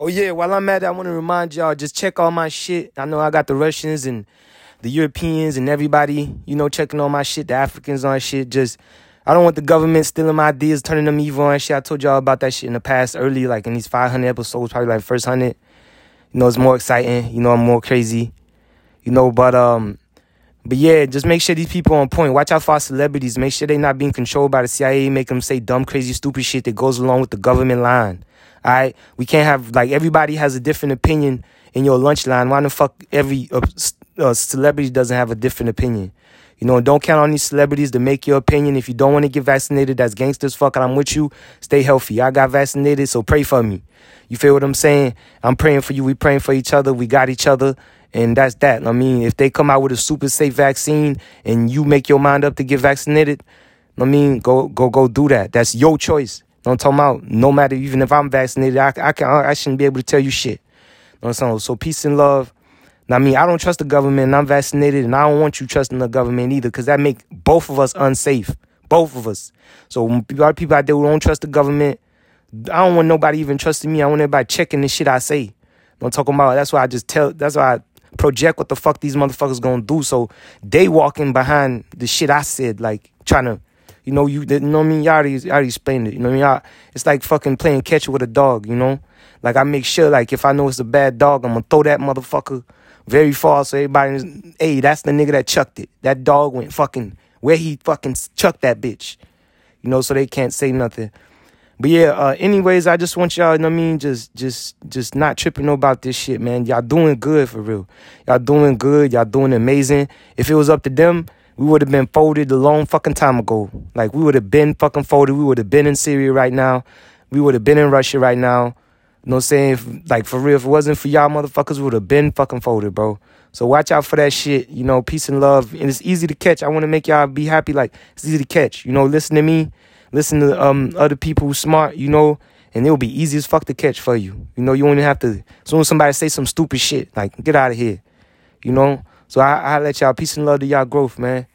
Oh yeah, while I'm at it, I want to remind y'all just check all my shit. I know I got the Russians and the Europeans and everybody, you know, checking on my shit, the Africans on shit. Just I don't want the government stealing my ideas, turning them evil and shit. I told y'all about that shit in the past, early, like in these 500 episodes, probably like first hundred. You know, it's more exciting. You know, I'm more crazy. You know, but um, but yeah, just make sure these people on point. Watch out for our celebrities. Make sure they're not being controlled by the CIA. Make them say dumb, crazy, stupid shit that goes along with the government line. All right, we can't have like everybody has a different opinion in your lunch line. Why the fuck every uh, uh, celebrity doesn't have a different opinion? You know, don't count on these celebrities to make your opinion. If you don't want to get vaccinated, that's gangsters. Fuck I'm with you. Stay healthy. I got vaccinated, so pray for me. You feel what I'm saying? I'm praying for you. We praying for each other. We got each other. And that's that. I mean, if they come out with a super safe vaccine and you make your mind up to get vaccinated, I mean, go go go do that. That's your choice. Don't talk about no matter even if I'm vaccinated, I, I can I shouldn't be able to tell you shit. You know saying? So peace and love. I mean, I don't trust the government and I'm vaccinated and I don't want you trusting the government either because that make both of us unsafe. Both of us. So a lot of people out there who don't trust the government, I don't want nobody even trusting me. I want everybody checking the shit I say. I'm talking about that's why I just tell that's why I project what the fuck these motherfuckers gonna do. So they walking behind the shit I said, like trying to you know, you, you know what I mean? You already, you already explained it. You know what I mean? I, it's like fucking playing catch with a dog, you know? Like I make sure, like if I know it's a bad dog, I'm gonna throw that motherfucker very far so everybody, hey, that's the nigga that chucked it. That dog went fucking where he fucking chucked that bitch. You know, so they can't say nothing. But yeah, uh, anyways, I just want y'all, you know what I mean, just just just not tripping about this shit, man. Y'all doing good for real. Y'all doing good, y'all doing amazing. If it was up to them, we would have been folded a long fucking time ago. Like we would have been fucking folded. We would have been in Syria right now. We would have been in Russia right now. You know what I'm saying? If, like for real, if it wasn't for y'all motherfuckers, we would have been fucking folded, bro. So watch out for that shit. You know, peace and love. And it's easy to catch. I want to make y'all be happy. Like it's easy to catch. You know, listen to me. Listen to um other people who smart, you know, and it'll be easy as fuck to catch for you. You know, you won't even have to as soon as somebody say some stupid shit, like get out of here. You know? So I I let y'all peace and love to y'all growth, man.